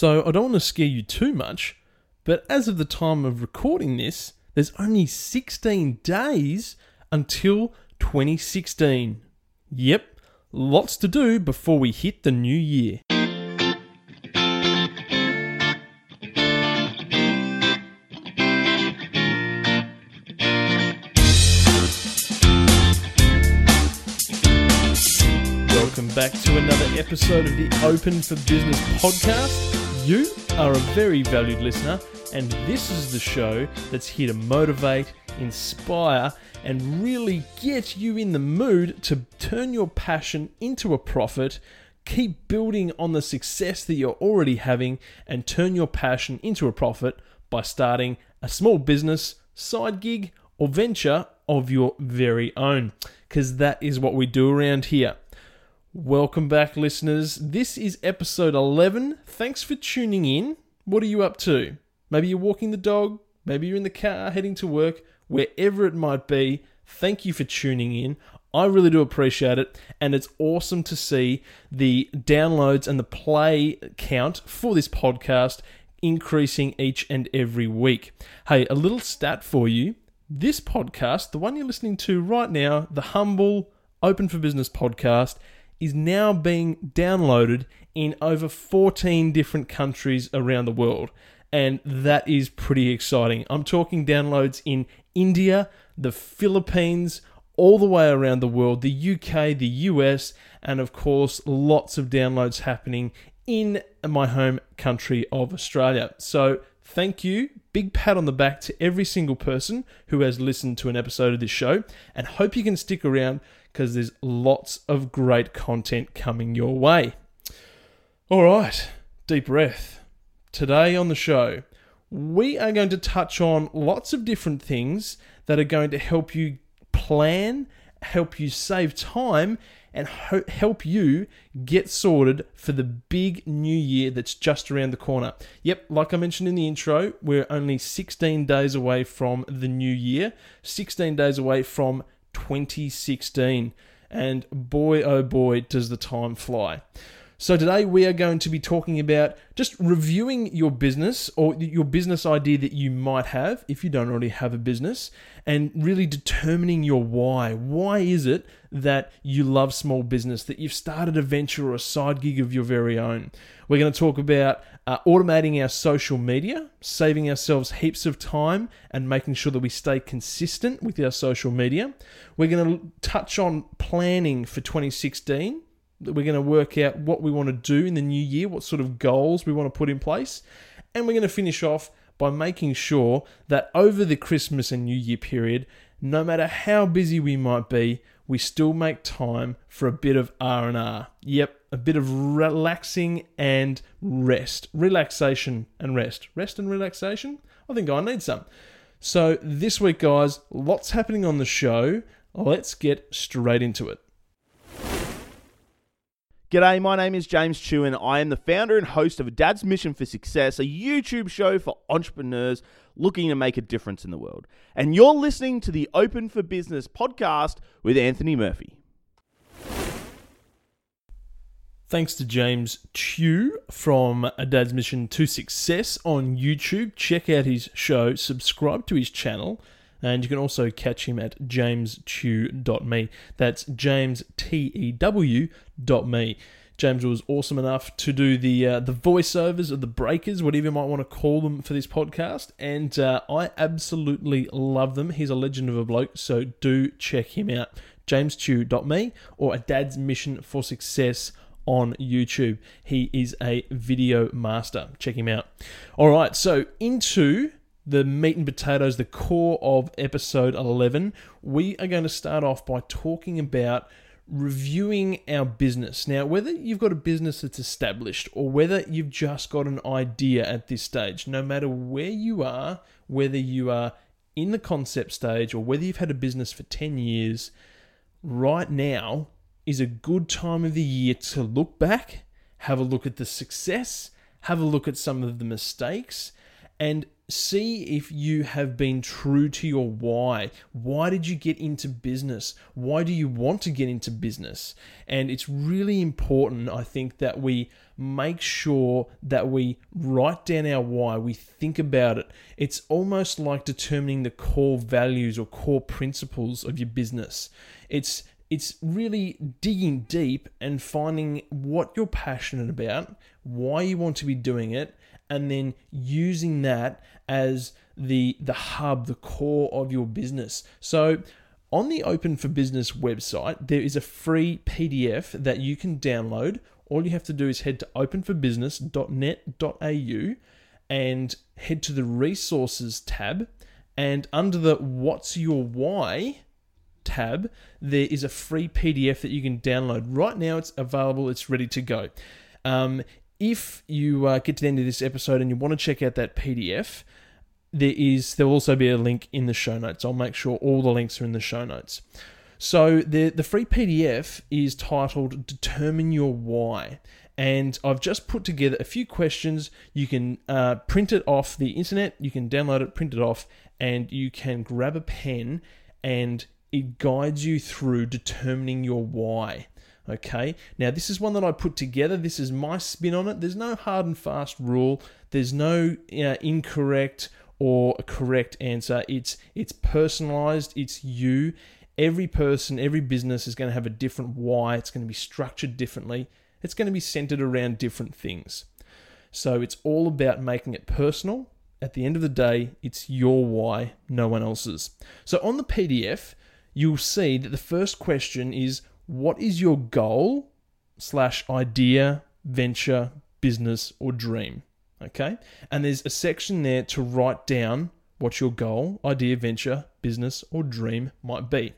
So I don't want to scare you too much, but as of the time of recording this, there's only 16 days until 2016. Yep, lots to do before we hit the new year. Welcome back to another episode of the Open for Business podcast. You are a very valued listener, and this is the show that's here to motivate, inspire, and really get you in the mood to turn your passion into a profit, keep building on the success that you're already having, and turn your passion into a profit by starting a small business, side gig, or venture of your very own. Because that is what we do around here. Welcome back, listeners. This is episode 11. Thanks for tuning in. What are you up to? Maybe you're walking the dog, maybe you're in the car heading to work, wherever it might be. Thank you for tuning in. I really do appreciate it, and it's awesome to see the downloads and the play count for this podcast increasing each and every week. Hey, a little stat for you. This podcast, the one you're listening to right now, the Humble Open for Business podcast, is now being downloaded in over 14 different countries around the world. And that is pretty exciting. I'm talking downloads in India, the Philippines, all the way around the world, the UK, the US, and of course, lots of downloads happening in my home country of Australia. So, thank you. Big pat on the back to every single person who has listened to an episode of this show, and hope you can stick around because there's lots of great content coming your way. All right, deep breath. Today on the show, we are going to touch on lots of different things that are going to help you plan, help you save time, and ho- help you get sorted for the big new year that's just around the corner. Yep, like I mentioned in the intro, we're only 16 days away from the new year, 16 days away from 2016. And boy, oh boy, does the time fly. So, today we are going to be talking about just reviewing your business or your business idea that you might have if you don't already have a business and really determining your why. Why is it that you love small business, that you've started a venture or a side gig of your very own? We're going to talk about uh, automating our social media, saving ourselves heaps of time, and making sure that we stay consistent with our social media. We're going to touch on planning for 2016 we're going to work out what we want to do in the new year, what sort of goals we want to put in place, and we're going to finish off by making sure that over the Christmas and New Year period, no matter how busy we might be, we still make time for a bit of R&R. Yep, a bit of relaxing and rest. Relaxation and rest. Rest and relaxation? I think I need some. So, this week, guys, lots happening on the show. Let's get straight into it. G'day, my name is James Tew, and I am the founder and host of Dad's Mission for Success, a YouTube show for entrepreneurs looking to make a difference in the world. And you're listening to the Open for Business podcast with Anthony Murphy. Thanks to James Tew from A Dad's Mission to Success on YouTube. Check out his show, subscribe to his channel and you can also catch him at jamestew.me. That's James T E W dot me. James was awesome enough to do the uh, the voiceovers of the breakers, whatever you might want to call them for this podcast, and uh, I absolutely love them. He's a legend of a bloke, so do check him out. JamesTew.me or a Dad's Mission for Success on YouTube. He is a video master. Check him out. All right, so into the meat and potatoes, the core of episode 11, we are going to start off by talking about reviewing our business. Now, whether you've got a business that's established or whether you've just got an idea at this stage, no matter where you are, whether you are in the concept stage or whether you've had a business for 10 years, right now is a good time of the year to look back, have a look at the success, have a look at some of the mistakes, and see if you have been true to your why. Why did you get into business? Why do you want to get into business? And it's really important, I think, that we make sure that we write down our why, we think about it. It's almost like determining the core values or core principles of your business. It's it's really digging deep and finding what you're passionate about, why you want to be doing it, and then using that as the the hub, the core of your business. So on the Open for Business website, there is a free PDF that you can download. All you have to do is head to openforbusiness.net.au and head to the resources tab. And under the What's Your Why tab, there is a free PDF that you can download. Right now, it's available, it's ready to go. Um, if you uh, get to the end of this episode and you want to check out that PDF, there is there will also be a link in the show notes. I'll make sure all the links are in the show notes. So the the free PDF is titled "Determine Your Why," and I've just put together a few questions. You can uh, print it off the internet. You can download it, print it off, and you can grab a pen, and it guides you through determining your why. Okay, now this is one that I put together. This is my spin on it. There's no hard and fast rule. There's no uh, incorrect or correct answer. It's it's personalized. It's you. Every person, every business is going to have a different why. It's going to be structured differently. It's going to be centered around different things. So it's all about making it personal. At the end of the day, it's your why, no one else's. So on the PDF, you'll see that the first question is what is your goal slash idea, venture, business, or dream? Okay. And there's a section there to write down what your goal, idea, venture, business, or dream might be.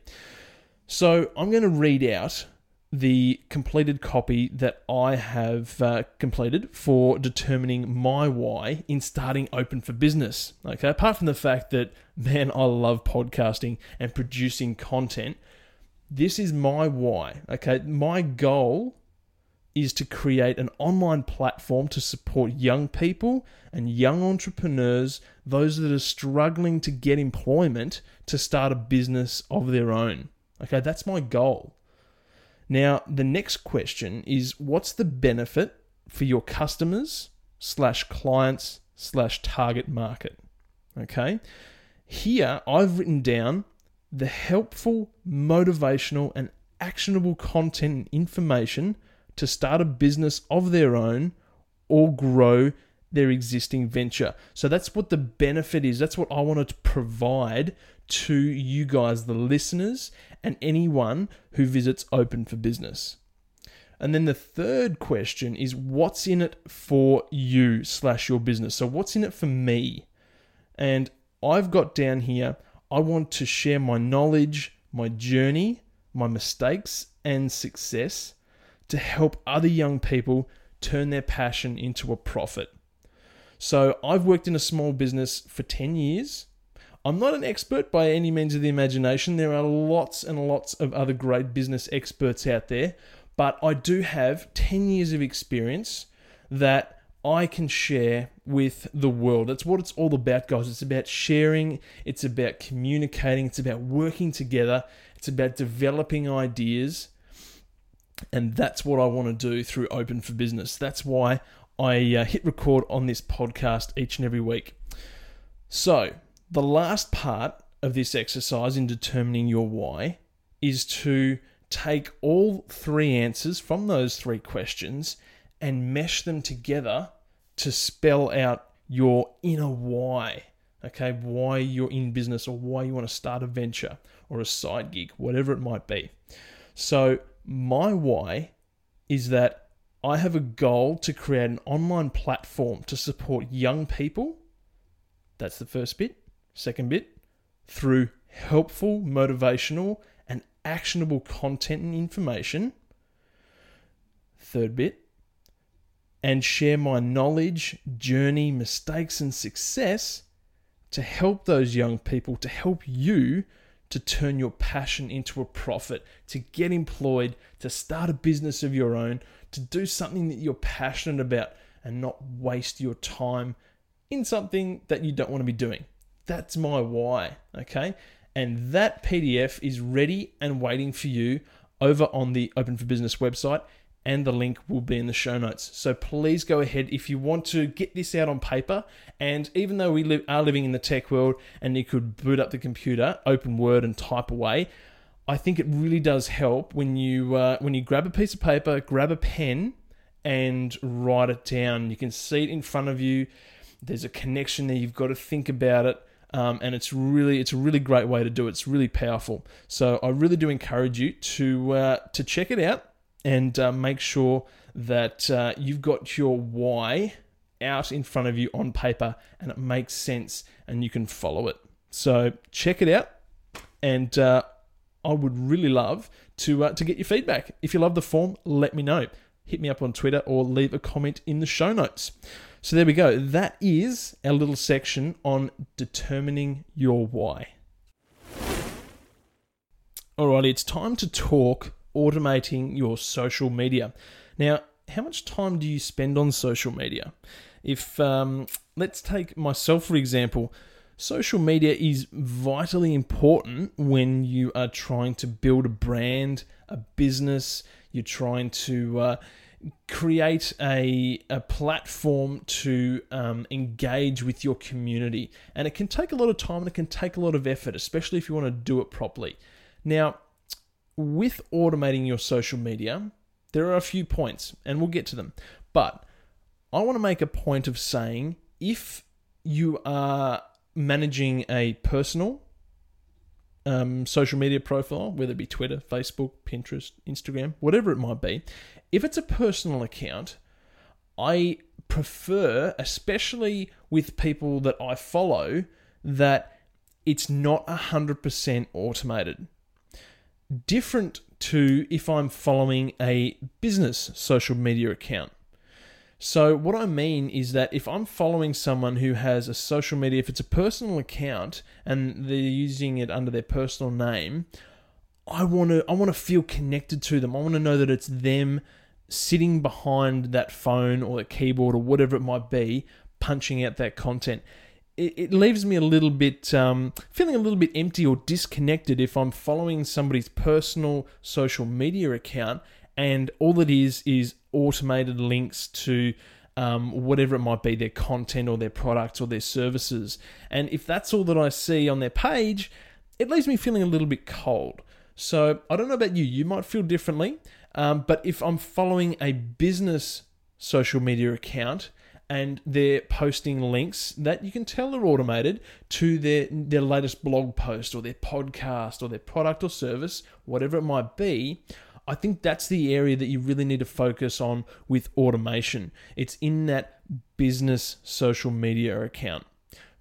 So I'm going to read out the completed copy that I have uh, completed for determining my why in starting Open for Business. Okay, apart from the fact that, man, I love podcasting and producing content, this is my why. Okay, my goal is to create an online platform to support young people and young entrepreneurs, those that are struggling to get employment, to start a business of their own. Okay, that's my goal. Now, the next question is what's the benefit for your customers slash clients slash target market? Okay, here I've written down the helpful, motivational, and actionable content and information to start a business of their own or grow their existing venture. So that's what the benefit is. That's what I wanted to provide to you guys, the listeners, and anyone who visits Open for Business. And then the third question is what's in it for you slash your business? So what's in it for me? And I've got down here I want to share my knowledge, my journey, my mistakes, and success to help other young people turn their passion into a profit. So, I've worked in a small business for 10 years. I'm not an expert by any means of the imagination. There are lots and lots of other great business experts out there, but I do have 10 years of experience that I can share with the world. That's what it's all about, guys. It's about sharing, it's about communicating, it's about working together, it's about developing ideas. And that's what I want to do through Open for Business. That's why I uh, hit record on this podcast each and every week. So, the last part of this exercise in determining your why is to take all three answers from those three questions and mesh them together to spell out your inner why. Okay, why you're in business or why you want to start a venture or a side gig, whatever it might be. So, my why is that I have a goal to create an online platform to support young people. That's the first bit. Second bit, through helpful, motivational, and actionable content and information. Third bit, and share my knowledge, journey, mistakes, and success to help those young people, to help you to turn your passion into a profit, to get employed, to start a business of your own, to do something that you're passionate about and not waste your time in something that you don't want to be doing. That's my why, okay? And that PDF is ready and waiting for you over on the Open for Business website, and the link will be in the show notes. So please go ahead if you want to get this out on paper. And even though we live, are living in the tech world and you could boot up the computer, open Word, and type away, I think it really does help when you uh, when you grab a piece of paper, grab a pen, and write it down. You can see it in front of you. There's a connection there. You've got to think about it. Um, and it's really it's a really great way to do it. It's really powerful. So I really do encourage you to uh, to check it out and uh, make sure that uh, you've got your why out in front of you on paper and it makes sense and you can follow it. So check it out, and uh, I would really love to uh, to get your feedback. If you love the form, let me know. Hit me up on Twitter or leave a comment in the show notes. So there we go. That is our little section on determining your why. Alrighty, it's time to talk automating your social media. Now, how much time do you spend on social media? If um, let's take myself for example, social media is vitally important when you are trying to build a brand, a business. You're trying to uh, create a, a platform to um, engage with your community. And it can take a lot of time and it can take a lot of effort, especially if you want to do it properly. Now, with automating your social media, there are a few points, and we'll get to them. But I want to make a point of saying if you are managing a personal um, social media profile, whether it be Twitter, Facebook, Pinterest, Instagram, whatever it might be, if it's a personal account, I prefer, especially with people that I follow, that it's not 100% automated. Different to if I'm following a business social media account. So, what I mean is that if I'm following someone who has a social media, if it's a personal account and they're using it under their personal name, I want to I want to feel connected to them. I want to know that it's them sitting behind that phone or the keyboard or whatever it might be, punching out that content. It, it leaves me a little bit um, feeling a little bit empty or disconnected if I'm following somebody's personal social media account and all it is is automated links to um, whatever it might be, their content or their products or their services. And if that's all that I see on their page, it leaves me feeling a little bit cold. So I don't know about you, you might feel differently. Um, but if I'm following a business social media account and they're posting links that you can tell are automated to their their latest blog post or their podcast or their product or service, whatever it might be, I think that's the area that you really need to focus on with automation. It's in that business social media account.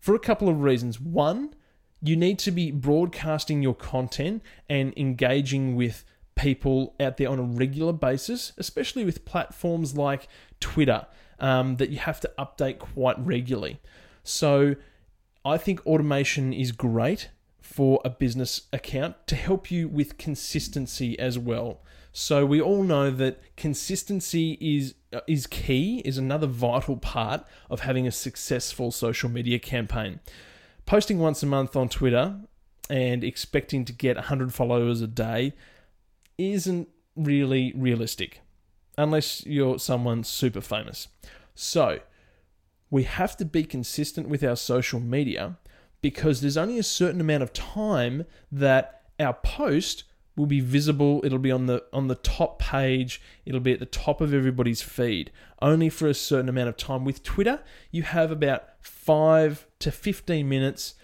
For a couple of reasons. One, you need to be broadcasting your content and engaging with people out there on a regular basis, especially with platforms like Twitter um, that you have to update quite regularly. So I think automation is great for a business account to help you with consistency as well. So we all know that consistency is uh, is key, is another vital part of having a successful social media campaign. Posting once a month on Twitter and expecting to get 100 followers a day isn't really realistic unless you're someone super famous. So, we have to be consistent with our social media because there's only a certain amount of time that our post will be visible. It'll be on the on the top page. It'll be at the top of everybody's feed. Only for a certain amount of time. With twitter you have about 5 to 15 minutes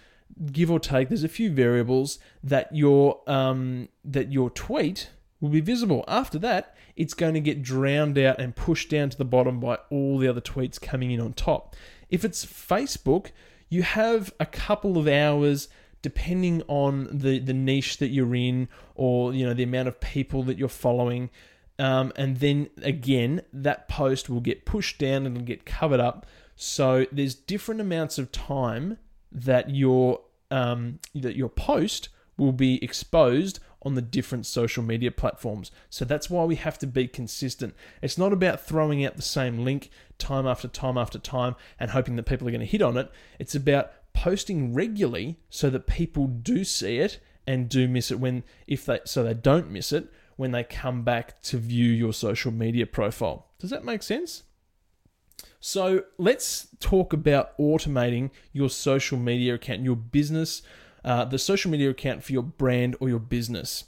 give or take. There's a few variables that your um, that your tweet will be visible. After that, it's going to get drowned out and pushed down to the bottom by all the other tweets coming in on top. If it's Facebook, you have a couple of hours depending on the, the niche that you're in or you know the amount of people that you're following um, and then again that post will get pushed down and get covered up so there's different amounts of time that your um, that your post will be exposed on the different social media platforms. So that's why we have to be consistent. It's not about throwing out the same link time after time after time and hoping that people are going to hit on it. It's about posting regularly so that people do see it and do miss it when if they so they don't miss it when they come back to view your social media profile. Does that make sense? So let's talk about automating your social media account, your business, uh, the social media account for your brand or your business.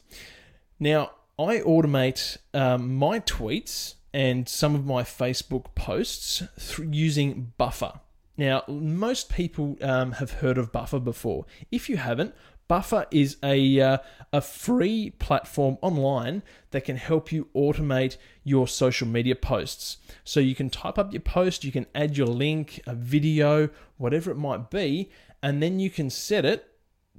Now, I automate um, my tweets and some of my Facebook posts using Buffer. Now, most people um, have heard of Buffer before. If you haven't, Buffer is a, uh, a free platform online that can help you automate your social media posts. So you can type up your post, you can add your link, a video, whatever it might be, and then you can set it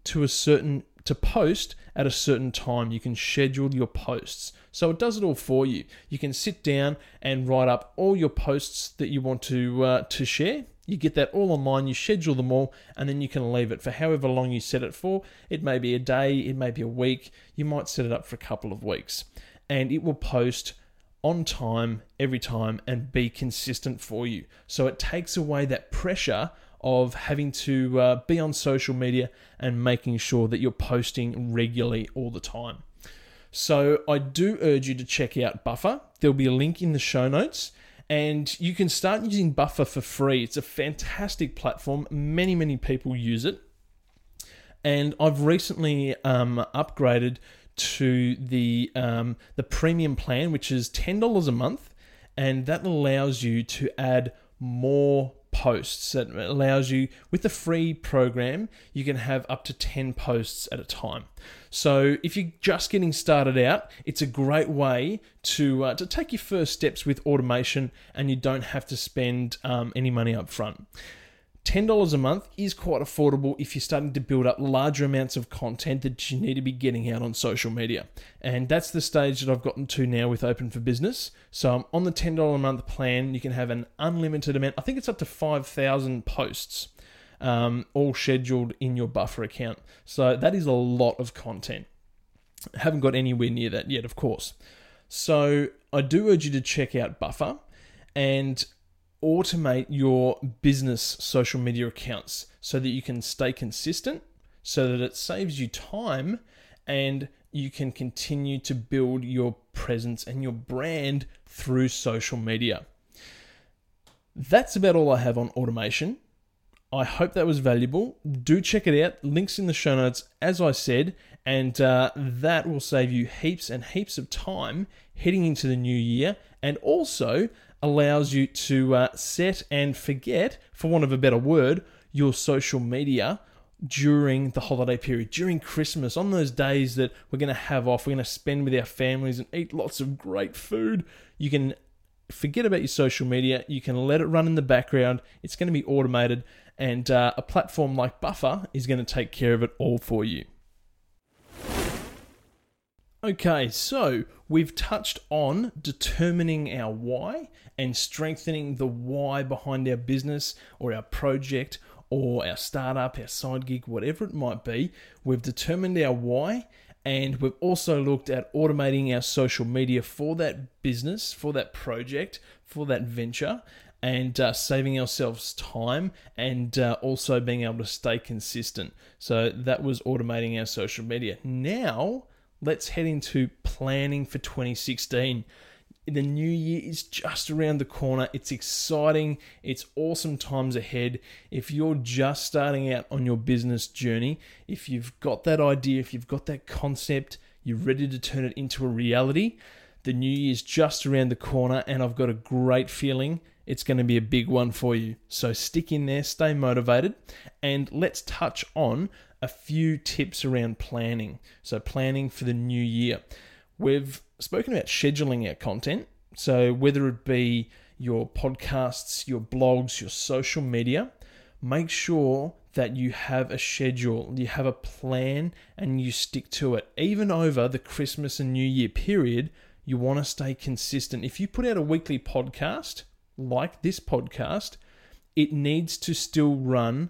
to a certain to post at a certain time. You can schedule your posts. So it does it all for you. You can sit down and write up all your posts that you want to uh, to share you get that all online, you schedule them all, and then you can leave it for however long you set it for. It may be a day, it may be a week, you might set it up for a couple of weeks. And it will post on time every time and be consistent for you. So it takes away that pressure of having to uh, be on social media and making sure that you're posting regularly all the time. So I do urge you to check out Buffer. There'll be a link in the show notes and you can start using Buffer for free. It's a fantastic platform. Many, many people use it. And I've recently um, upgraded to the um, the premium plan, which is ten dollars a month, and that allows you to add more posts. That allows you, with the free program, you can have up to 10 posts at a time. So if you're just getting started out, it's a great way to, uh, to take your first steps with automation and you don't have to spend um, any money up front. $10 a month is quite affordable if you're starting to build up larger amounts of content that you need to be getting out on social media. And that's the stage that I've gotten to now with Open for Business. So I'm on the $10 a month plan. You can have an unlimited amount, I think it's up to 5,000 posts, um, all scheduled in your buffer account. So that is a lot of content. I haven't got anywhere near that yet, of course. So I do urge you to check out Buffer. And automate your business social media accounts so that you can stay consistent, so that it saves you time and you can continue to build your presence and your brand through social media. That's about all I have on automation. I hope that was valuable. Do check it out. Links in the show notes, as I said, and uh, that will save you heaps and heaps of time heading into the new year and also allows you to uh, set and forget, for want of a better word, your social media during the holiday period, during Christmas, on those days that we're going to have off, we're going to spend with our families and eat lots of great food. You can forget about your social media, you can let it run in the background, it's going to be automated, and uh, a platform like Buffer is going to take care of it all for you. Okay, so we've touched on determining our why and strengthening the why behind our business or our project or our startup, our side gig, whatever it might be. We've determined our why and we've also looked at automating our social media for that business, for that project, for that venture, and uh, saving ourselves time and uh, also being able to stay consistent. So that was automating our social media. Now, let's head into planning for 2016. The new year is just around the corner. It's exciting. It's awesome times ahead. If you're just starting out on your business journey, if you've got that idea, if you've got that concept, you're ready to turn it into a reality, the new year is just around the corner, and I've got a great feeling it's going to be a big one for you. So stick in there, stay motivated, and let's touch on a few tips around planning. So, planning for the new year. We've spoken about scheduling our content. So, whether it be your podcasts, your blogs, your social media, make sure that you have a schedule, you have a plan, and you stick to it. Even over the Christmas and New Year period, you want to stay consistent. If you put out a weekly podcast, like this podcast, it needs to still run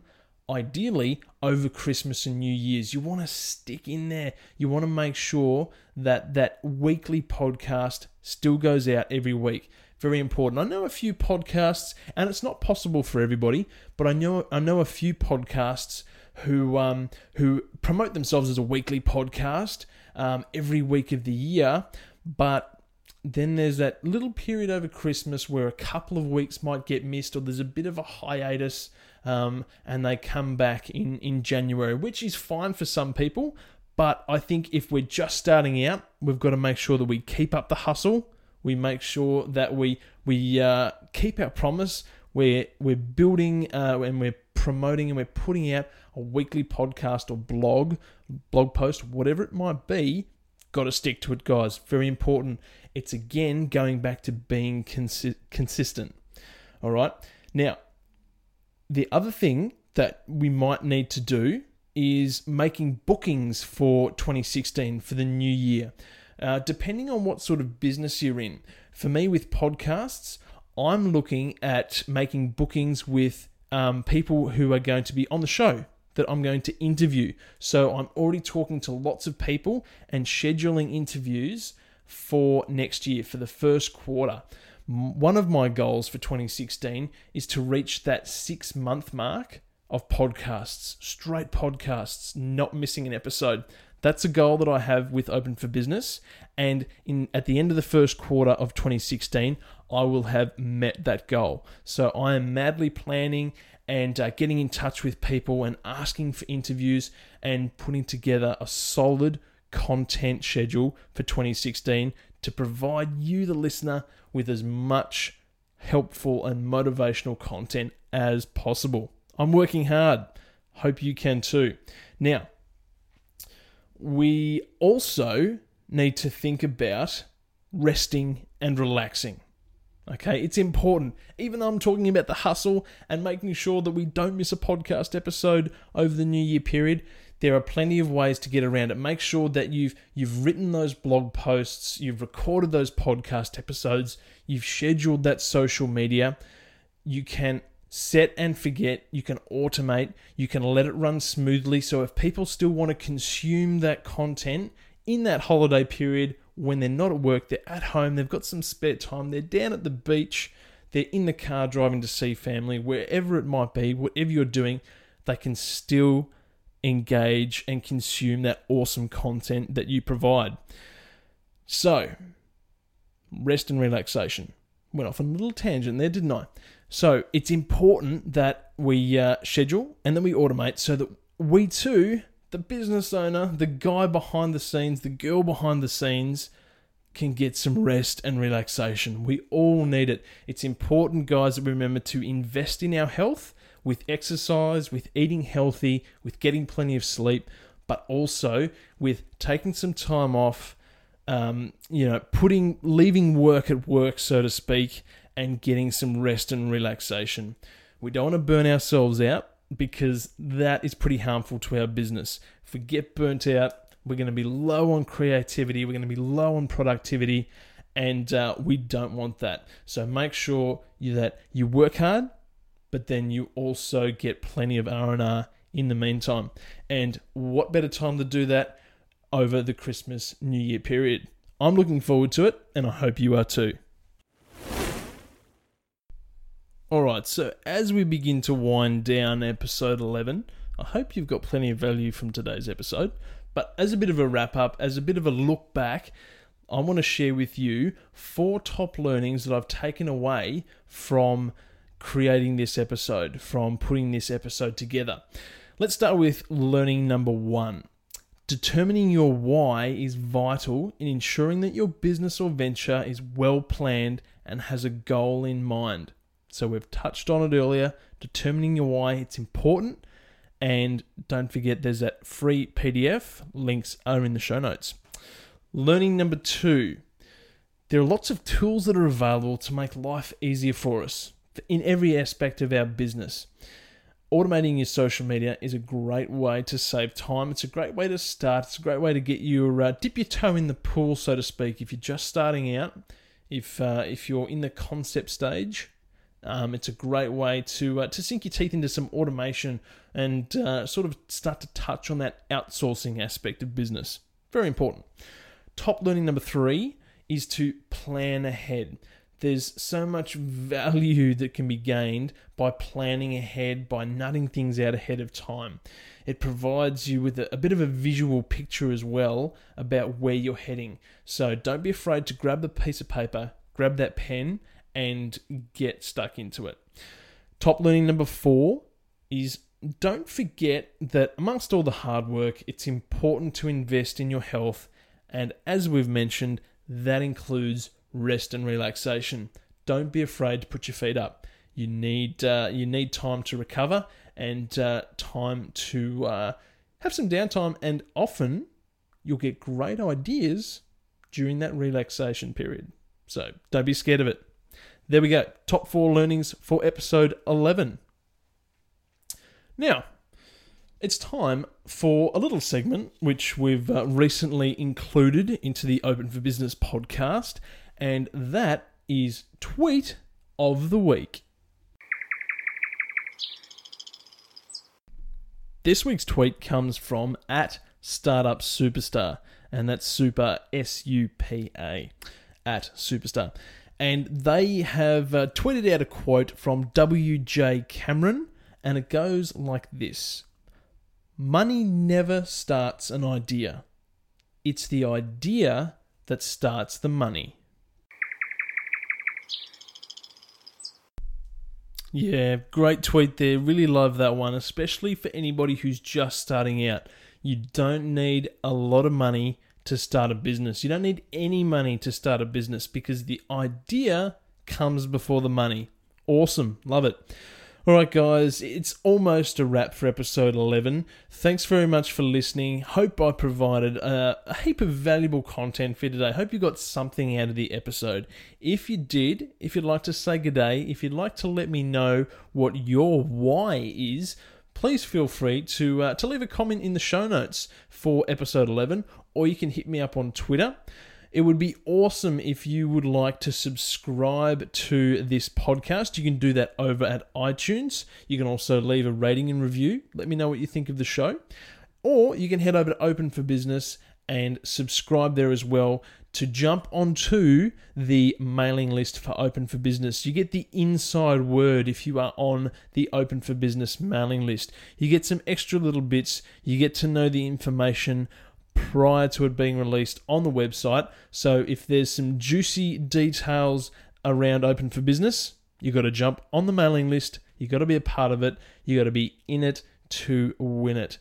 ideally over Christmas and New Year's. You want to stick in there. You want to make sure that that weekly podcast still goes out every week. Very important. I know a few podcasts, and it's not possible for everybody, but I know I know a few podcasts who um, who promote themselves as a weekly podcast um, every week of the year, but then there's that little period over Christmas where a couple of weeks might get missed, or there's a bit of a hiatus, um, and they come back in, in January, which is fine for some people. But I think if we're just starting out, we've got to make sure that we keep up the hustle. We make sure that we we uh, keep our promise. We're we're building uh, and we're promoting and we're putting out a weekly podcast or blog, blog post, whatever it might be. Got to stick to it, guys. Very important. It's again going back to being consi- consistent. All right. Now, the other thing that we might need to do is making bookings for 2016 for the new year. Uh, depending on what sort of business you're in. For me, with podcasts, I'm looking at making bookings with um, people who are going to be on the show that I'm going to interview. So I'm already talking to lots of people and scheduling interviews for next year, for the first quarter. One of my goals for 2016 is to reach that six month mark of podcasts, straight podcasts, not missing an episode. That's a goal that I have with Open for Business. And in at the end of the first quarter of 2016, I will have met that goal. So I am madly planning and uh, getting in touch with people and asking for interviews and putting together a solid content schedule for 2016 to provide you, the listener, with as much helpful and motivational content as possible. I'm working hard. Hope you can too. Now, we also need to think about resting and relaxing. Okay, it's important. Even though I'm talking about the hustle and making sure that we don't miss a podcast episode over the new year period, there are plenty of ways to get around it. Make sure that you've you've written those blog posts, you've recorded those podcast episodes, you've scheduled that social media. You can set and forget, you can automate, you can let it run smoothly. So if people still want to consume that content in that holiday period when they're not at work, they're at home, they've got some spare time, they're down at the beach, they're in the car driving to see family, wherever it might be, whatever you're doing, they can still engage and consume that awesome content that you provide. So, rest and relaxation. Went off on a little tangent there, didn't I? So it's important that we uh, schedule and that we automate so that we too, the business owner, the guy behind the scenes, the girl behind the scenes, can get some rest and relaxation. We all need it. It's important, guys, that we remember to invest in our health with exercise, with eating healthy, with getting plenty of sleep, but also with taking some time off. Um, you know, putting leaving work at work, so to speak, and getting some rest and relaxation. We don't want to burn ourselves out because that is pretty harmful to our business. If we get burnt out, we're going to be low on creativity, we're going to be low on productivity, and uh, we don't want that. So make sure you, that you work hard, but then you also get plenty of R&R in the meantime. And what better time to do that over the Christmas New Year period? I'm looking forward to it, and I hope you are too. All right, so as we begin to wind down episode 11, I hope you've got plenty of value from today's episode. But as a bit of a wrap up, as a bit of a look back, I want to share with you four top learnings that I've taken away from creating this episode, from putting this episode together. Let's start with learning number one. Determining your why is vital in ensuring that your business or venture is well planned and has a goal in mind. So we've touched on it earlier. Determining your why, it's important. And don't forget, there's that free PDF. Links are in the show notes. Learning number two there are lots of tools that are available to make life easier for us in every aspect of our business. Automating your social media is a great way to save time. It's a great way to start. It's a great way to get your uh, dip your toe in the pool, so to speak. If you're just starting out, if uh, if you're in the concept stage, Um, it's a great way to uh, to sink your teeth into some automation and uh, sort of start to touch on that outsourcing aspect of business. Very important. Top learning number three is to plan ahead. There's so much value that can be gained by planning ahead, by nutting things out ahead of time. It provides you with a, a bit of a visual picture as well about where you're heading. So don't be afraid to grab the piece of paper, grab that pen, and get stuck into it. Top learning number four is don't forget that amongst all the hard work, it's important to invest in your health. And as we've mentioned, that includes rest and relaxation. Don't be afraid to put your feet up. You need uh, you need time to recover and uh, time to uh, have some downtime. And often, you'll get great ideas during that relaxation period. So don't be scared of it. There we go. Top four learnings for episode 11. Now, it's time for a little segment which we've uh, recently included into the Open for Business podcast, and that is Tweet of the Week. This week's tweet comes from at Startup Superstar, and that's Super S U P A at Superstar. And they have uh, tweeted out a quote from W.J. Cameron, and it goes like this Money never starts an idea, it's the idea that starts the money. Yeah, great tweet there. Really love that one, especially for anybody who's just starting out. You don't need a lot of money to start a business. You don't need any money to start a business because the idea comes before the money. Awesome. Love it. All right, guys, it's almost a wrap for episode 11. Thanks very much for listening. Hope I provided a, a, heap of valuable content for you today. Hope you got something out of the episode. If you did, if you'd like to say good day, if you'd like to let me know what your why is, please feel free to uh, to leave a comment in the show notes for episode 11, or you can hit me up on Twitter. It would be awesome if you would like to subscribe to this podcast. You can do that over at iTunes. You can also leave a rating and review. Let me know what you think of the show. Or you can head over to Open for Business and subscribe there as well to jump onto the mailing list for Open for Business. You get the inside word if you are on the Open for Business mailing list. You get some extra little bits. You get to know the information prior to it being released on the website. So if there's some juicy details around Open for Business, you've got to jump on the mailing list. You've got to be a part of it. You've got to be in it to win it.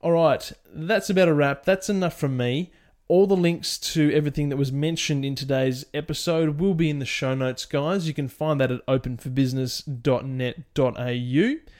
All right, that's about a wrap. That's enough from me. All the links to everything that was mentioned in today's episode will be in the show notes, guys. You can find that at openforbusiness.net.au.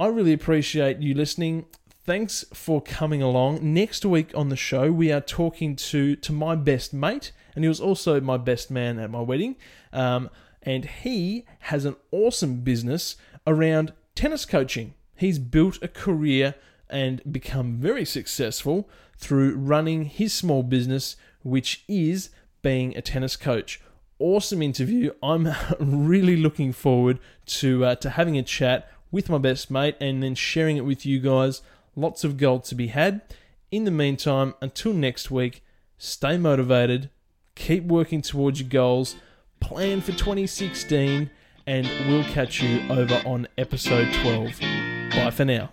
I really appreciate you listening thanks for coming along. Next week on the show, we are talking to to my best mate, and he was also my best man at my wedding. Um, and he has an awesome business around tennis coaching. He's built a career and become very successful through running his small business, which is being a tennis coach. Awesome interview. I'm really looking forward to uh, to having a chat with my best mate and then sharing it with you guys lots of gold to be had. In the meantime, until next week, stay motivated, keep working towards your goals, plan for 2016, and we'll catch you over on episode 12. Bye for now.